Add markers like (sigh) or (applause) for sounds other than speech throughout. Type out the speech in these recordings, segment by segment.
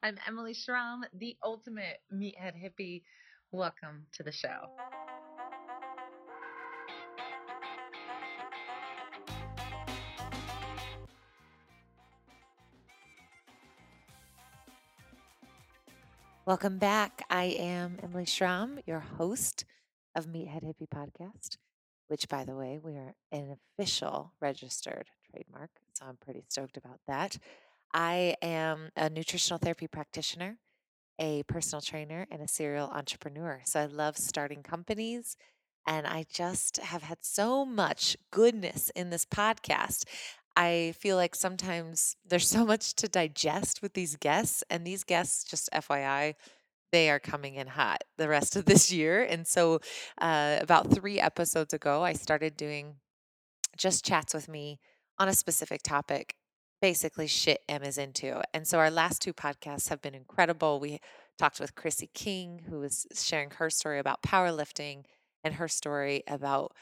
I'm Emily Schramm, the ultimate meathead hippie. Welcome to the show. Welcome back. I am Emily Schramm, your host of Meathead Hippie Podcast, which, by the way, we are an official registered trademark. So I'm pretty stoked about that. I am a nutritional therapy practitioner, a personal trainer, and a serial entrepreneur. So I love starting companies. And I just have had so much goodness in this podcast. I feel like sometimes there's so much to digest with these guests, and these guests, just FYI, they are coming in hot the rest of this year. And so, uh, about three episodes ago, I started doing just chats with me on a specific topic, basically shit Em is into. And so, our last two podcasts have been incredible. We talked with Chrissy King, who was sharing her story about powerlifting and her story about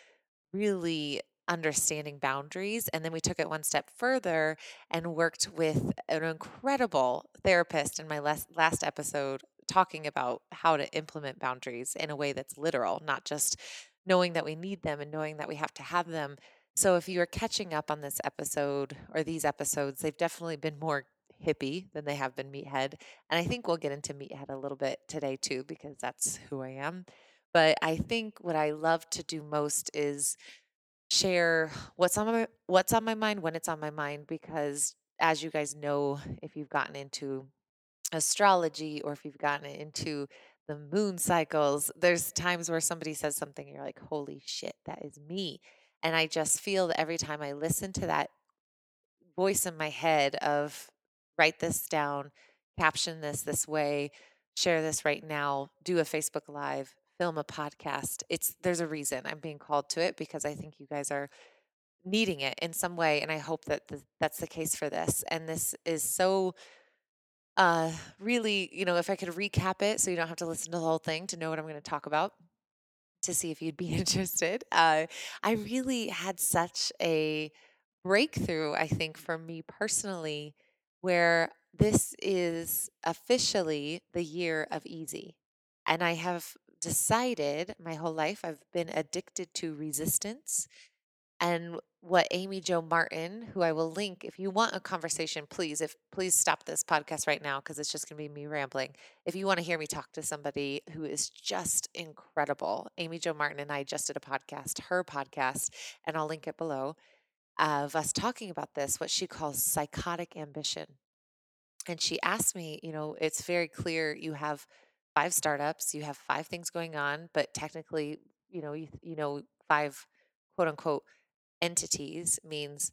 really understanding boundaries. And then we took it one step further and worked with an incredible therapist in my last, last episode talking about how to implement boundaries in a way that's literal, not just knowing that we need them and knowing that we have to have them. So if you are catching up on this episode or these episodes, they've definitely been more hippie than they have been meathead. And I think we'll get into meathead a little bit today too, because that's who I am. But I think what I love to do most is share what's on my what's on my mind when it's on my mind because as you guys know if you've gotten into astrology or if you've gotten into the moon cycles there's times where somebody says something and you're like holy shit that is me and i just feel that every time i listen to that voice in my head of write this down caption this this way share this right now do a facebook live film a podcast. It's there's a reason I'm being called to it because I think you guys are needing it in some way and I hope that the, that's the case for this. And this is so uh really, you know, if I could recap it so you don't have to listen to the whole thing to know what I'm going to talk about to see if you'd be (laughs) interested. Uh I really had such a breakthrough I think for me personally where this is officially the year of easy. And I have decided my whole life I've been addicted to resistance. And what Amy Jo Martin, who I will link if you want a conversation, please, if please stop this podcast right now because it's just gonna be me rambling. If you want to hear me talk to somebody who is just incredible, Amy Jo Martin and I just did a podcast, her podcast, and I'll link it below, of us talking about this, what she calls psychotic ambition. And she asked me, you know, it's very clear you have five startups, you have five things going on, but technically, you know, you, you know, five quote unquote entities means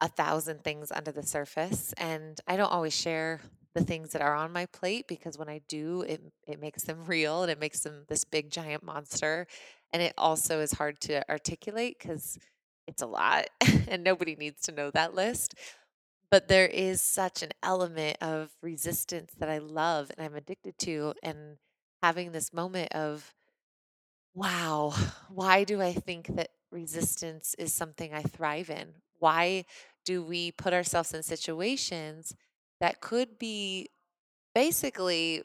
a thousand things under the surface. And I don't always share the things that are on my plate because when I do, it it makes them (laughs) real and it makes them this big giant monster. And it also is hard to articulate because it's a lot (laughs) and nobody needs to know that list. But there is such an element of resistance that I love and I'm addicted to. And having this moment of, wow, (sighs) why do I think that resistance is something I thrive in? Why do we put ourselves in situations that could be basically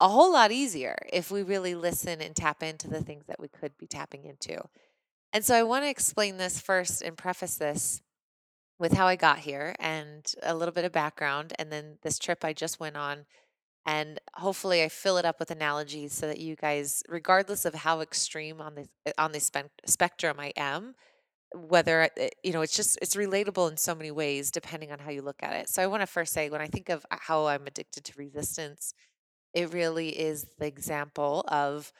a whole lot easier if we really listen and tap into the things that we could be tapping into? And so I want to explain this first and preface this with how I got here and a little bit of background, and then this trip I just went on. And hopefully, I fill it up with analogies so that you guys, regardless of how extreme on this eh, on the spe- spectrum I am, whether eh, you know, it's just it's relatable in so many ways depending on how you look at it. So I want to first say, when I think of uh, how I'm addicted to resistance, it really is the example of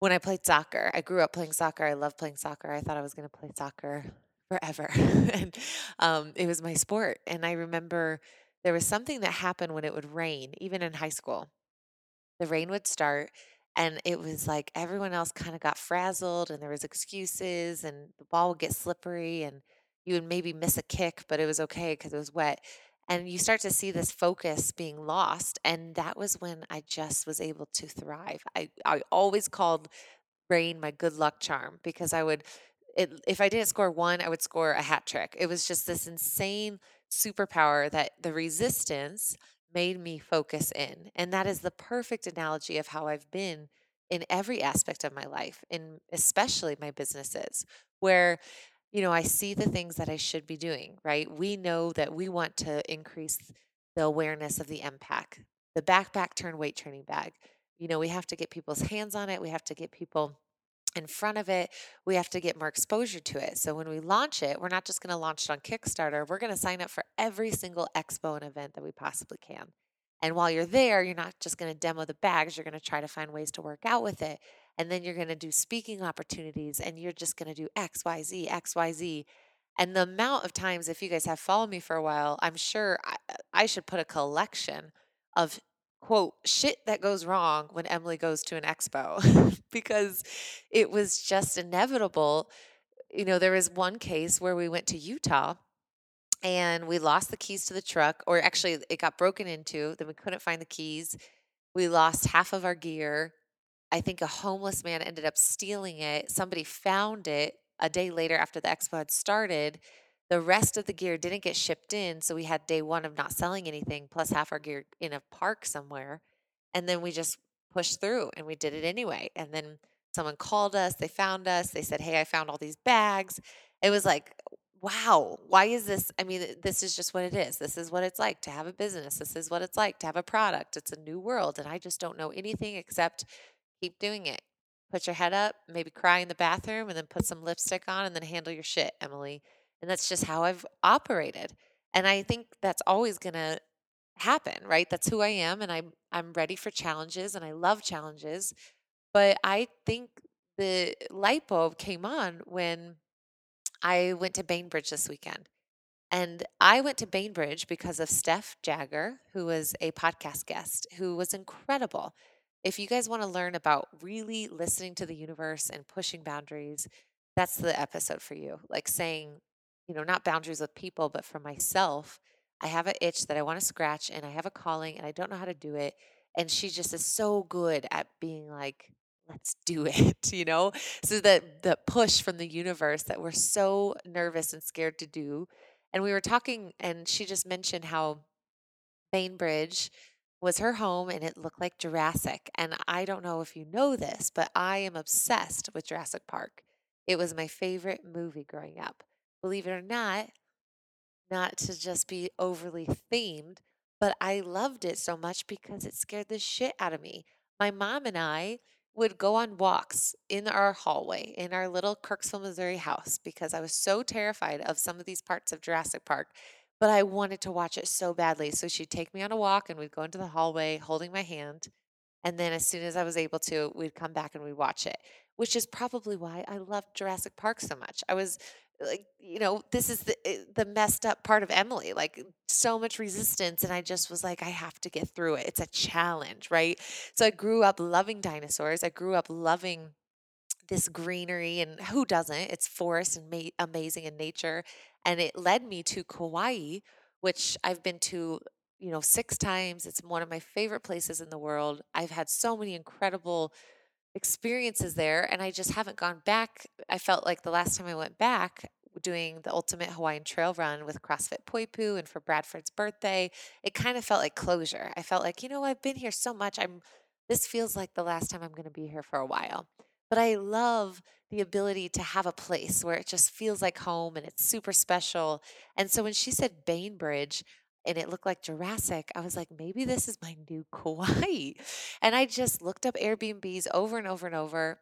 when I played soccer. I grew up playing soccer. I love playing soccer. I thought I was going to play soccer forever. (laughs) and um, it was my sport. And I remember there was something that happened when it would rain, even in high school. The rain would start and it was like everyone else kind of got frazzled and there was excuses and the ball would get slippery and you would maybe miss a kick, but it was okay because it was wet. And you start to see this focus being lost. And that was when I just was able to thrive. I, I always called rain my good luck charm because I would it, if I didn't score one, I would score a hat trick. It was just this insane superpower that the resistance made me focus in. And that is the perfect analogy of how I've been in every aspect of my life, and especially my businesses, where you know, I see the things that I should be doing, right? We know that we want to increase the awareness of the MPAC, the backpack turn weight training bag. You know, we have to get people's hands on it. We have to get people in front of it. We have to get more exposure to it. So when we launch it, we're not just going to launch it on Kickstarter. We're going to sign up for every single expo and event that we possibly can. And while you're there, you're not just going to demo the bags, you're going to try to find ways to work out with it. And then you're going to do speaking opportunities and you're just going to do X, Y, Z, X, Y, Z. And the amount of times, if you guys have followed me for a while, I'm sure I, I should put a collection of quote shit that goes wrong when Emily goes to an expo (laughs) because it was just inevitable. You know, there was one case where we went to Utah and we lost the keys to the truck, or actually, it got broken into. Then we couldn't find the keys. We lost half of our gear. I think a homeless man ended up stealing it. Somebody found it a day later after the expo had started. The rest of the gear didn't get shipped in, so we had day one of not selling anything, plus half our gear in a park somewhere. And then we just pushed through and we did it anyway. And then someone called us, they found us, they said, Hey, I found all these bags. It was like, wow, why is this? I mean, this is just what it is. This is what it's like to have a business. This is what it's like to have a product. It's a new world. And I just don't know anything except keep doing it. Put your head up, maybe cry in the bathroom, and then put some lipstick on and then handle your shit, Emily. And that's just how I've operated. And I think that's always going to happen, right? That's who I am. And I'm, I'm ready for challenges and I love challenges. But I think the light bulb came on when I went to Bainbridge this weekend. And I went to Bainbridge because of Steph Jagger, who was a podcast guest, who was incredible. If you guys want to learn about really listening to the universe and pushing boundaries, that's the episode for you. Like saying, you know, not boundaries with people, but for myself, I have an itch that I want to scratch and I have a calling and I don't know how to do it. And she just is so good at being like, let's do (laughs) it, you know? So that the push from the universe that we're so nervous and scared to do. And we were talking, and she just mentioned how Bainbridge was her home and it looked like Jurassic. And I don't know if you know this, but I am obsessed with Jurassic Park. It was my favorite movie growing up. Believe it or not, not to just be overly themed, but I loved it so much because it scared the shit out of me. My mom and I would go on walks in our hallway in our little Kirksville, Missouri house because I was so terrified of some of these parts of Jurassic Park, but I wanted to watch it so badly. So she'd take me on a walk and we'd go into the hallway holding my hand. And then as soon as I was able to, we'd come back and we'd watch it, which is probably why I loved Jurassic Park so much. I was like, you know, this is the eh, the messed up part of Emily, like so much resistance and I just was like I have to get through it. It's a challenge, right? So I grew up loving dinosaurs. I grew up loving this greenery and who doesn't? It's forest and ma- amazing in nature and it led me to Kauai, which I've been to you know, six times. It's one of my favorite places in the world. I've had so many incredible experiences there and I just haven't gone back. I felt like the last time I went back doing the ultimate Hawaiian trail run with CrossFit Poipu and for Bradford's birthday, it kind of felt like closure. I felt like, you know, I've been here so much. I'm this feels like the last time I'm going to be here for a while. But I love the ability to have a place where it just feels like home and it's super special. And so when she said Bainbridge, and it looked like Jurassic, I was like, maybe this is my new (laughs) Kauai. And I just looked up Airbnbs over and over and over.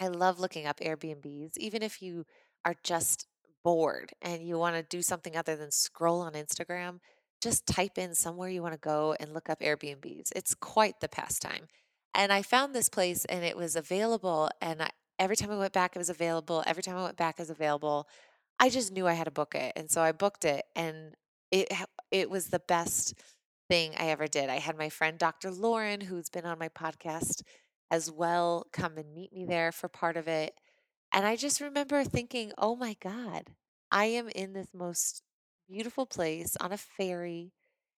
I love looking up Airbnbs, even if you are just bored and you want to do something other than scroll on Instagram, just type in somewhere you want to go and look up Airbnbs. It's quite the pastime. And I found this place and it was available. And I, every time I went back, it was available. Every time I went back, it was available. I just knew I had to book it. And so I booked it. And it it was the best thing I ever did. I had my friend Dr. Lauren, who's been on my podcast as well, come and meet me there for part of it. And I just remember thinking, oh my God, I am in this most beautiful place on a ferry,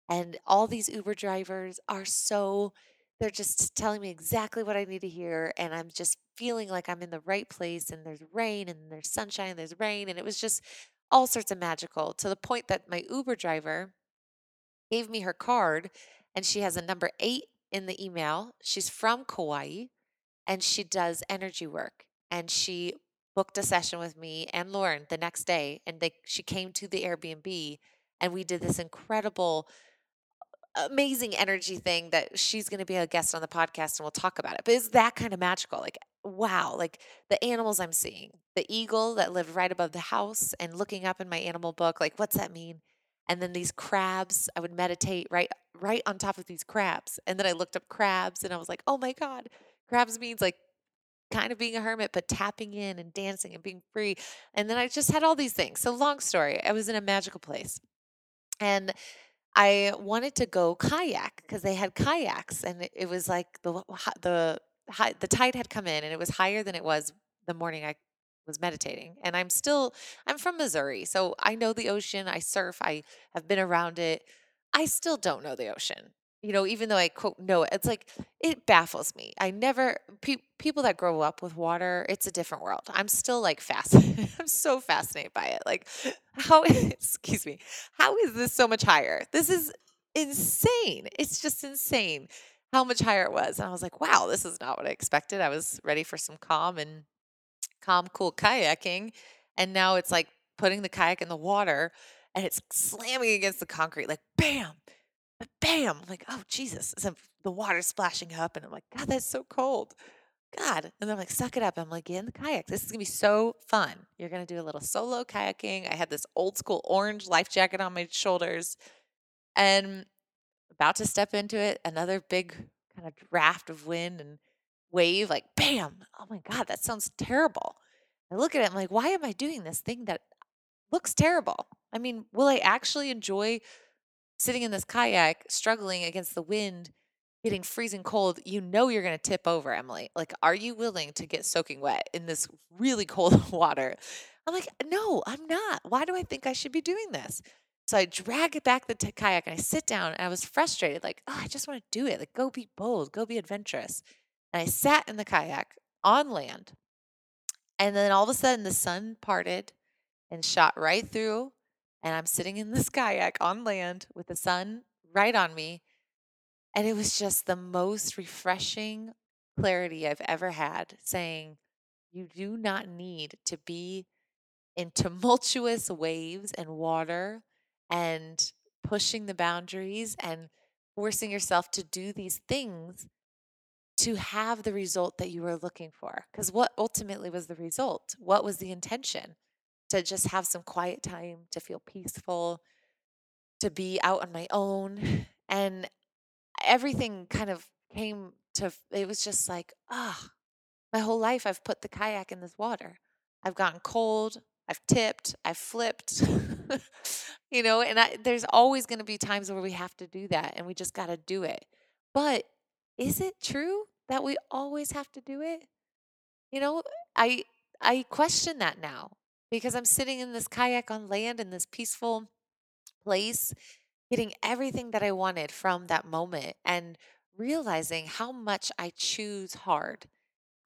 and all these Uber drivers are so, they're just telling me exactly what I need to hear. And I'm just feeling like I'm in the right place, and there's rain, and there's sunshine, and there's rain. And it was just all sorts of magical to the point that my Uber driver, gave me her card, and she has a number eight in the email. She's from Kauai and she does energy work. And she booked a session with me and Lauren the next day. And they, she came to the Airbnb and we did this incredible amazing energy thing that she's going to be a guest on the podcast and we'll talk about it. But it's that kind of magical. Like, wow, like the animals I'm seeing, the eagle that lived right above the house and looking up in my animal book, like, what's that mean? And then these crabs, I would meditate right right on top of these crabs. And then I looked up crabs and I was like, oh my God, crabs means like kind of being a hermit, but tapping in and dancing and being free. And then I just had all these things. So long story. I was in a magical place. And I wanted to go kayak because they had kayaks, and it, was like the the the tide had come in, and it was higher than it was the morning I was meditating. And I'm still I'm from Missouri, so I know the ocean. I surf. I have been around it. I still don't know the ocean you know, even though I quote know it, it's like it baffles me. I never pe- people that grow up with water, it's a different world. I'm still like fascinated. (laughs) I'm so fascinated by it. Like how (laughs) excuse me, how is this so much higher? This is insane. It's just insane how much higher it was. And I was like, wow, this is not what I expected. I was ready for some calm and calm, cool kayaking, and now it's like putting the kayak in the water and it's slamming against the concrete like bam but bam, I'm like, oh Jesus. So the water's splashing up and I'm like, God, that's so cold. God. And I'm like, suck it up. I'm like, get in the kayak. This is gonna be so fun. You're gonna do a little solo kayaking. I had this old school orange life jacket on my shoulders and about to step into it, another big kind of draft of wind and wave, like bam. Oh my God, that sounds terrible. I look at it, I'm like, why am I doing this thing that looks terrible? I mean, will I actually enjoy sitting in this kayak, struggling against the wind, getting freezing cold, you know you're going to tip over, Emily. Like, are you willing to get soaking wet in this really cold (laughs) water? I'm like, no, I'm not. Why do I think I should be doing this? So I drag it back the t- kayak and I sit down and I was frustrated, like, oh, I just want to do it. Like, go be bold, go be adventurous. And I sat in the kayak on land. And then all of a sudden the sun parted and shot right through and I'm sitting in this kayak on land with the sun right on me. And it was just the most refreshing clarity I've ever had saying, you do not need to be in tumultuous (laughs) waves and water and pushing the boundaries and forcing yourself to do these things to have the result that you were looking for. Because what ultimately was the result? What was the intention? To just have some quiet time, to feel peaceful, to be out on my own. (sighs) And everything kind of came to, it was just like, ah, oh, my whole life I've put the kayak in this water. I've gotten cold, I've tipped, I've flipped, (laughs) you know, and I, there's always going to be times where we have to do that and we just got to do it. But is it true that we always have to do it? You know, I I question that now because I'm sitting in this kayak on land in this peaceful place, getting everything that I wanted from that moment and realizing how much I choose hard.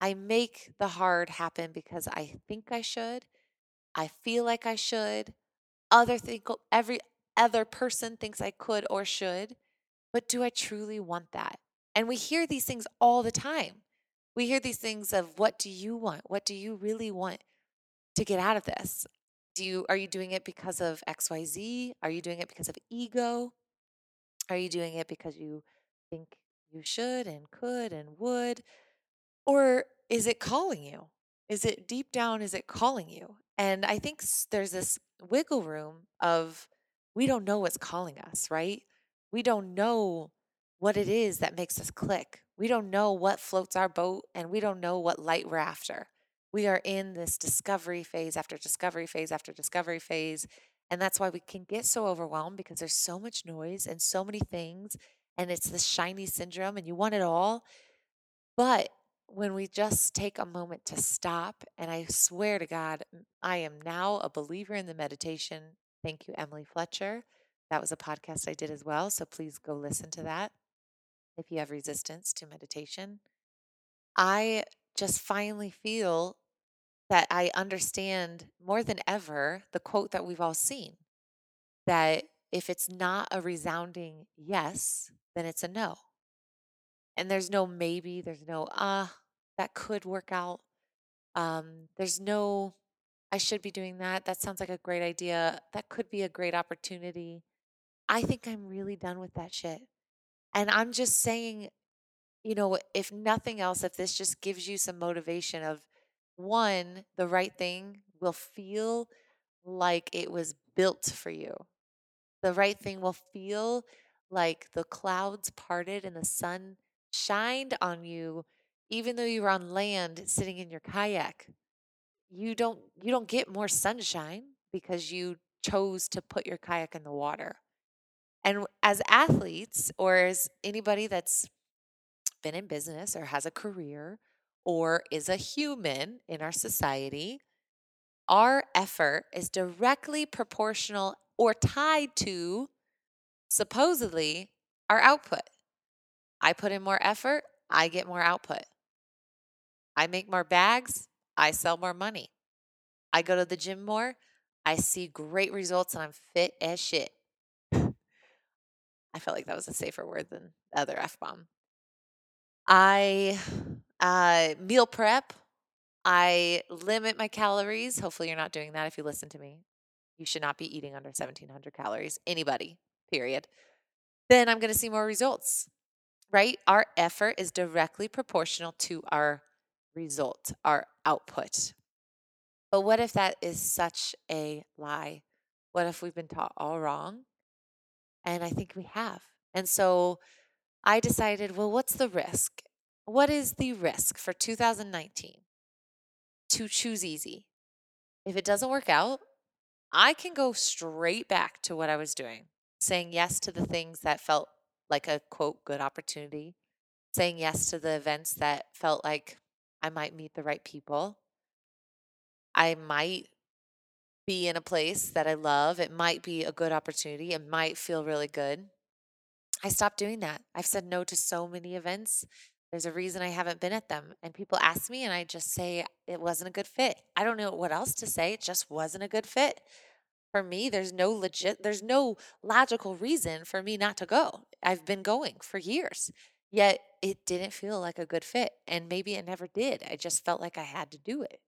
I make the hard happen because I think I should. I feel like I should. Other think every other person thinks I could or should. But do I truly want that? And we hear these things all the time. We hear these things of what do you want? What do you really want? To get out of this? Do you are you doing it because of XYZ? Are you doing it because of ego? Are you doing it because you think you should and could and would? Or is it calling you? Is it deep down is it calling you? And I think there's this wiggle room of we don't know what's calling us, right? We don't know what it is that makes us click. We don't know what floats our boat and we don't know what light we're after we are in this discovery phase after discovery phase after discovery phase. And that's why we can get so overwhelmed because there's so much noise and so many things. And it's the shiny syndrome, and you want it all. But when we just take a moment to stop, and I swear to God, I am now a believer in the meditation. Thank you, Emily Fletcher. That was a podcast I did as well. So please go listen to that if you have resistance to meditation. I just finally feel that I understand more than ever the quote that we've all seen that if it's not a resounding yes, then it's a no. And there's no maybe, there's no, ah, that could work out. Um, there's no, I should be doing that. That sounds like a great idea. That could be a great opportunity. I think I'm really done with that shit. And I'm just saying, you know, if nothing else, if this just gives you some motivation of one, the right thing will feel like it was built for you. The right thing will feel like the clouds parted and the sun shined on you even though you were on land sitting in your kayak. You don't you don't get more sunshine because you chose to put your kayak in the water. And as athletes or as anybody that's been in business or has a career or is a human in our society, our effort is directly proportional or tied to supposedly our output. I put in more effort, I get more output. I make more bags, I sell more money. I go to the gym more, I see great results and I'm fit as shit. (laughs) I felt like that was a safer word than the other F bomb. I uh, meal prep. I limit my calories. Hopefully, you're not doing that if you listen to me. You should not be eating under 1700 calories. Anybody, period. Then I'm going to see more results, right? Our effort is directly proportional to our result, our output. But what if that is such a lie? What if we've been taught all wrong? And I think we have. And so I decided, well, what's the risk? What is the risk for 2019 to choose easy? If it doesn't work out, I can go straight back to what I was doing, saying yes to the things that felt like a quote good opportunity, saying yes to the events that felt like I might meet the right people. I might be in a place that I love. It might be a good opportunity. It might feel really good. I stopped doing that. I've said no to so many events. There's a reason I haven't been at them. And people ask me, and I just say it wasn't a good fit. I don't know what else to say. It just wasn't a good fit. For me, there's no legit, there's no logical reason for me not to go. I've been going for years, yet it didn't feel like a good fit. And maybe it never did. I just felt like I had to do it.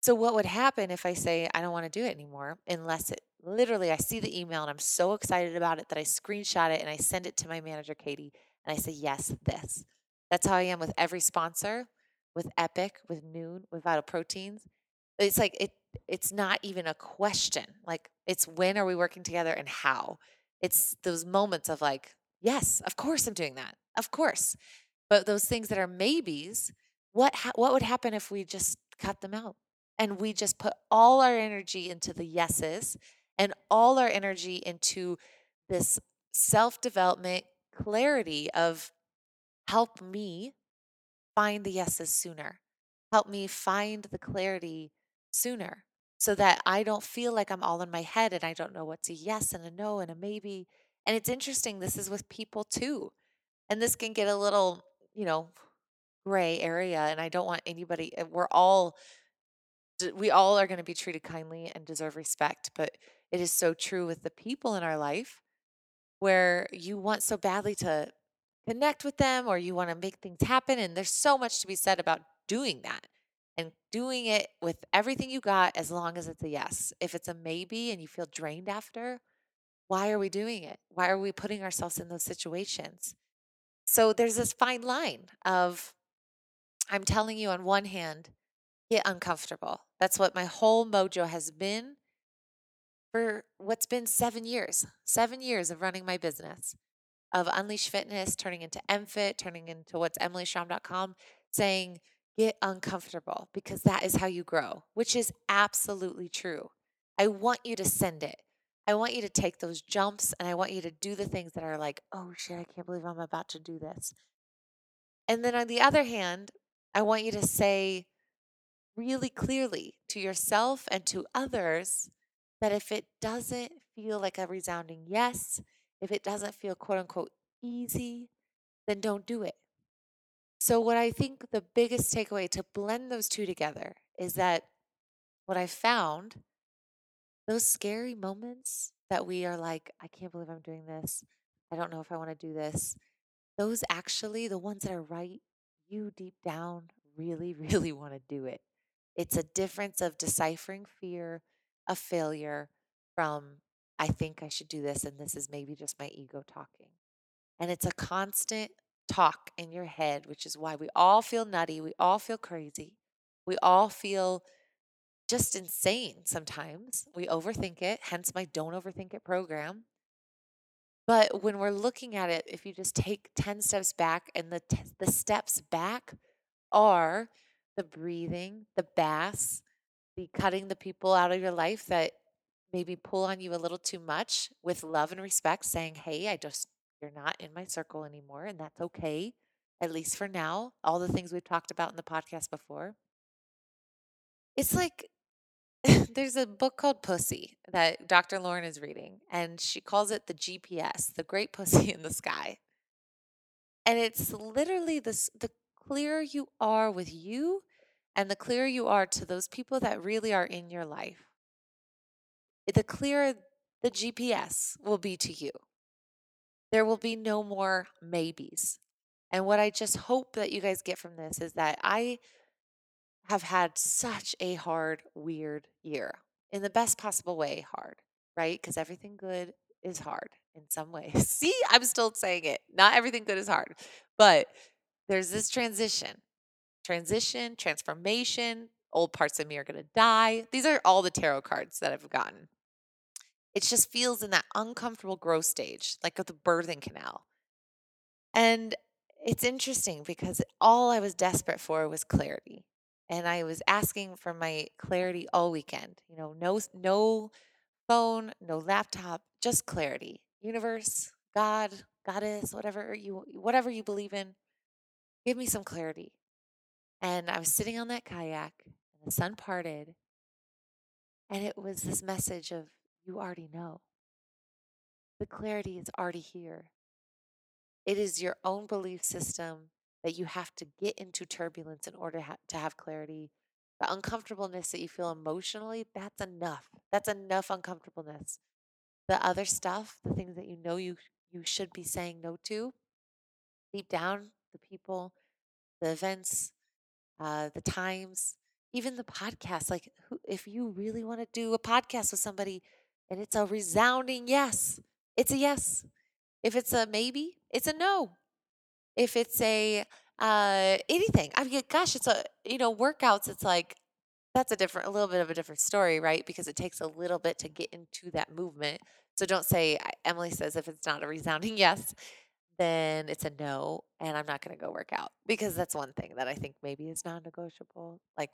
So, what would happen if I say, I don't want to do it anymore, unless it literally I see the email and I'm so excited about it that I screenshot it and I send it to my manager, Katie, and I say, Yes, this. That's how I am with every sponsor, with Epic, with Noom, with Vital Proteins. It's like it it's not even a question. Like it's when are we working together and how? It's those moments of like, yes, of course I'm doing that. Of course. But those things that are maybes, what ha- what would happen if we just cut them out? and we just put all our energy into the yeses and all our energy into this self development clarity of help me find the yeses sooner. Help me find the clarity sooner so that I don't feel like I'm all in my head and I don't know what's a yes and a no and a maybe. And it's interesting, this is with people too. And this can get a little, you know, gray area. And I don't want anybody, eh, we're all we all are going to be treated kindly and deserve respect, but it is so true with the people in our life where you want so badly to connect with them or you want to make things happen. And there's so much to be said about doing that and doing it with everything you got as long as it's a yes. If it's a maybe and you feel drained after, why are we doing it? Why are we putting ourselves in those situations? So there's this fine line of, I'm telling you on one hand, get uncomfortable. That's what my whole mojo has been for what's been seven years, seven years of running my business, of Unleash Fitness, turning into MFit, turning into what's emilyschramm.com, saying, get uncomfortable because that is how you grow, which is absolutely true. I want you to send it. I want you to take those jumps and I want you to do the things that are like, oh shit, I can't believe I'm about to do this. And then on the other hand, I want you to say, really clearly to yourself and to others that if it doesn't feel like a resounding yes, if it doesn't feel quote unquote easy, then don't do it. So, what I think the biggest takeaway to blend those two together is that what I found those scary moments that we are like, I can't believe I'm doing this. I don't know if I want to do this. Those actually, the ones that are right, you deep down really, (laughs) really want to do it. It's a difference of deciphering fear of failure from, I think I should do this, and this is maybe just my ego talking. And it's a constant talk in your head, which is why we all feel nutty. We all feel crazy. We all feel just insane sometimes. We overthink it, hence my don't overthink it program. But when we're looking at it, if you just take 10 steps back, and the, t- the steps back are the breathing, the baths, the cutting the people out of your life that maybe pull on you a little too much with love and respect, saying, Hey, I just, you're not in my circle anymore, and that's okay, at least for now. All the things we've talked about in the podcast before. It's like (laughs) there's a book called Pussy that Dr. Lauren is reading, and she calls it the GPS, the great pussy (laughs) in the sky. And it's literally this the clearer you are with you and the clearer you are to those people that really are in your life, the clearer the GPS will be to you. There will be no more maybes. And what I just hope that you guys get from this is that I have had such a hard, weird year in the best possible way, hard, right? Because everything good is hard in some way. (laughs) See, I'm still saying it. Not everything good is hard, but there's this transition, transition, transformation. Old parts of me are going to die. These are all the tarot cards that I've gotten. It just feels in that uncomfortable growth stage, like the birthing canal. And it's interesting because all I was desperate for was clarity. And I was asking for my clarity all weekend. You know, no no phone, no laptop, just clarity. Universe, God, goddess, whatever you whatever you believe in, give me some clarity. And I was sitting on that kayak and the sun parted and it was this message of you already know. The clarity is already here. It is your own belief system that you have to get into turbulence in order ha- to have clarity. The uncomfortableness that you feel emotionally, that's enough. That's enough uncomfortableness. The other stuff, the things that you know you you should be saying no to, deep down, the people, the events, uh, the times, even the podcast. Like, who, if you really want to do a podcast with somebody, and it's a resounding yes, it's a yes. If it's a maybe, it's a no. If it's a uh, anything, I mean, gosh, it's a you know workouts. It's like that's a different, a little bit of a different story, right? Because it takes a little bit to get into that movement. So don't say Emily says if it's not a resounding (laughs) yes, then it's a no, and I'm not going to go work out because that's one thing that I think maybe is non-negotiable. Like,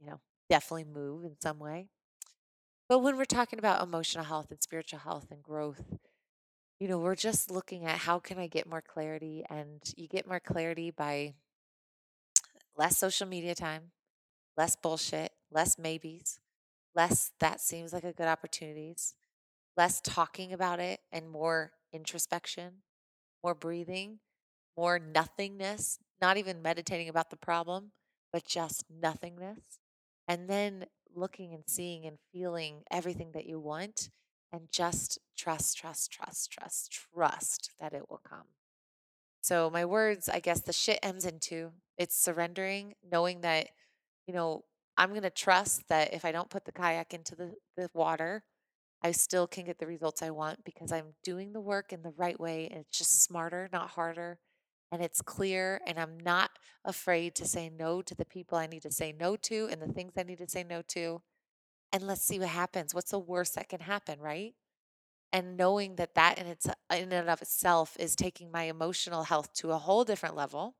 you know, definitely move in some way. But when we're talking about emotional health and spiritual health and growth, you know, we're just looking at how can I get more clarity? And you get more clarity by less social media time, less bullshit, less maybes, less that seems like a good opportunities, less talking about it and more introspection, more breathing, more nothingness, not even meditating about the problem, but just nothingness. And then looking and seeing and feeling everything that you want and just trust, trust, trust, trust, trust that it will come. So, my words, I guess the shit ends into it's surrendering, knowing that, you know, I'm going to trust that if I don't put the kayak into the, the water, I still can get the results I want because I'm doing the work in the right way and it's just smarter, not harder. And it's clear, and I'm not afraid to say no to the people I need to say no to and the things I need to say no to. And let's see what happens. What's the worst that can happen, right? And knowing that that in its in and of itself is taking my emotional health to a whole different level.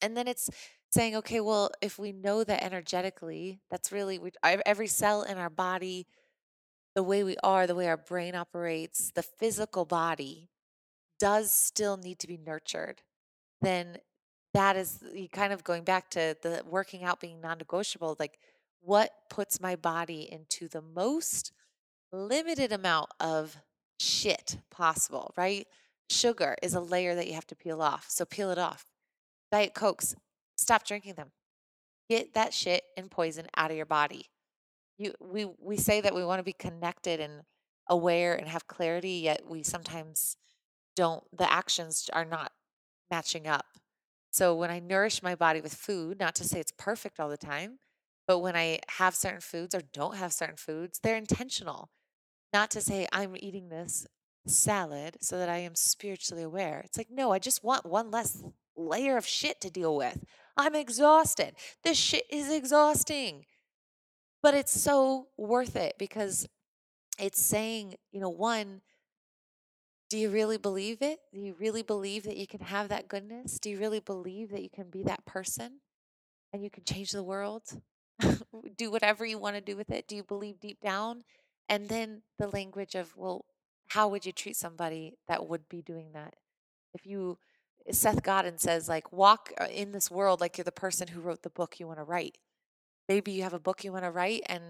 And then it's saying, okay, well, if we know that energetically, that's really we, every cell in our body, the way we are, the way our brain operates, the physical body does still need to be nurtured, then that is kind of going back to the working out being non negotiable. Like, what puts my body into the most limited amount of shit possible, right? Sugar is a layer that you have to peel off. So peel it off. Diet Cokes, stop drinking them. Get that shit and poison out of your body. you we we say that we want to be connected and aware and have clarity, yet we sometimes don't the actions are not matching up. So when I nourish my body with food, not to say it's perfect all the time, but when I have certain foods or don't have certain foods, they're intentional. Not to say I'm eating this salad so that I am spiritually aware. It's like, no, I just want one less layer of shit to deal with. I'm exhausted. This shit is exhausting. But it's so worth it because it's saying, you know, one, do you really believe it? Do you really believe that you can have that goodness? Do you really believe that you can be that person and you can change the world? (laughs) do whatever you want to do with it? Do you believe deep down? And then the language of, well, how would you treat somebody that would be doing that? If you, Seth Godin says, like, walk uh, in this world like you're the person who wrote the book you want to write. Maybe you have a book you want to write and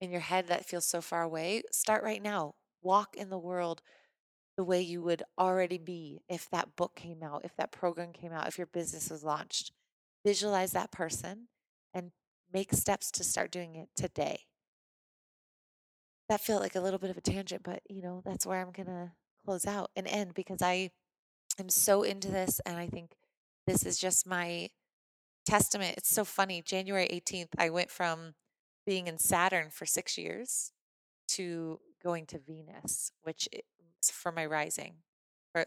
in your head that feels so far away. Start right now. Walk in the world the way you would already be if that book came out, if that program came out, if your business was launched. Visualize that person and make steps to start doing it today. That felt like a little bit of a tangent, but you know, that's where I'm going to close out and end because I am so into this and I think this is just my testament. It's so funny. January 18th, I went from being in Saturn for six years to going to Venus, which for my rising,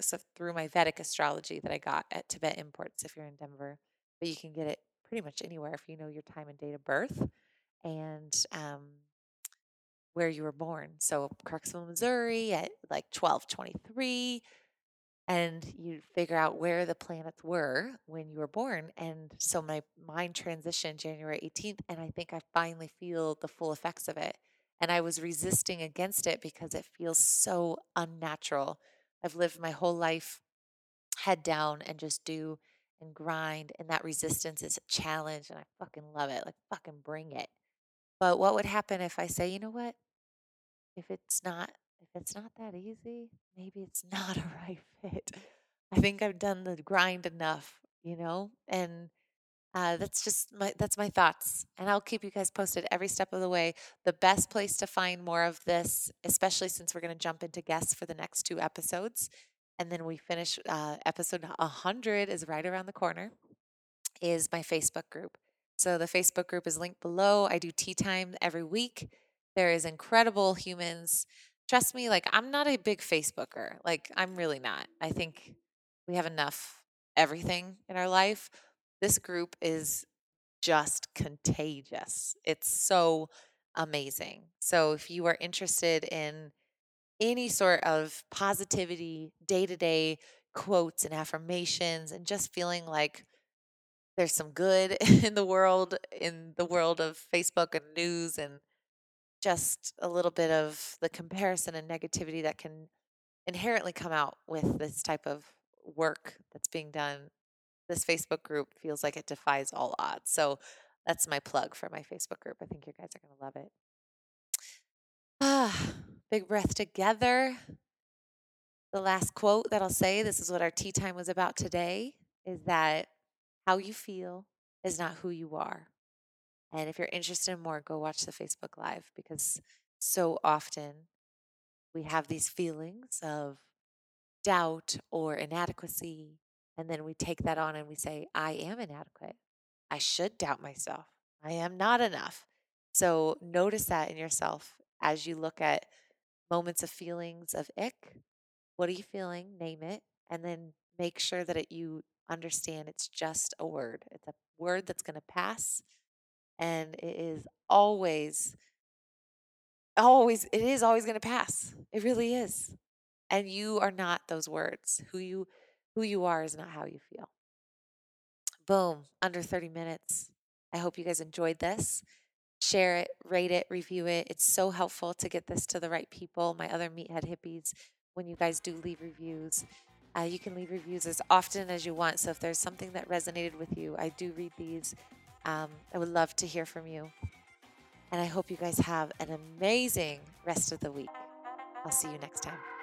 so through my Vedic astrology that I got at Tibet Imports if you're in Denver. But you can get it pretty much anywhere if you know your time and date of birth and um, where you were born. So Clarksville, Missouri at like 1223 and you figure out where the planets were when you were born. And so my mind transitioned January 18th, and I think I finally feel the full effects of it. And I was resisting against it because it feels so unnatural. I've lived my whole life head down and just do and grind, and that resistance is a challenge, and I fucking love it. Like, fucking bring it. But what would happen if I say, you know what? If it's not if it's not that easy, maybe it's not a (laughs) right fit. I think I've done the grind enough, you know? And uh, that's just my that's my thoughts, and I'll keep you guys posted every step of the way. The best place to find more of this, especially since we're going to jump into guests for the next two episodes, and then we finish uh, episode 100 is right around the corner, is my Facebook group. So the Facebook group is linked below. I do tea time every week. There is incredible humans trust me, like I'm not a big Facebooker. Like I'm really not. I think we have enough everything in our life. This group is just contagious. It's so amazing. So if you are interested in any sort of positivity, day to day quotes and affirmations, and just feeling like there's some good (laughs) in the world, in the world of Facebook and news and just a little bit of the comparison and negativity that can inherently come out with this type of work that's being done. This Facebook group feels like it defies all odds. So that's my plug for my Facebook group. I think you guys are going to love it. Ah, (sighs) big breath together. The last quote that I'll say, this is what our tea time was about today, is that how you feel is not who you are. And if you're interested in more, go watch the Facebook Live because so often we have these feelings of doubt or inadequacy. And then we take that on and we say, I am inadequate. I should doubt myself. I am not enough. So notice that in yourself as you look at moments of feelings of ick. What are you feeling? Name it. And then make sure that it, you understand it's just a word. It's a word that's going to pass and it is always always it is always going to pass it really is and you are not those words who you who you are is not how you feel boom under 30 minutes i hope you guys enjoyed this share it rate it review it it's so helpful to get this to the right people my other meathead hippies when you guys do leave reviews uh, you can leave reviews as often as you want so if there's something that resonated with you i do read these um, I would love to hear from you. And I hope you guys have an amazing rest of the week. I'll see you next time.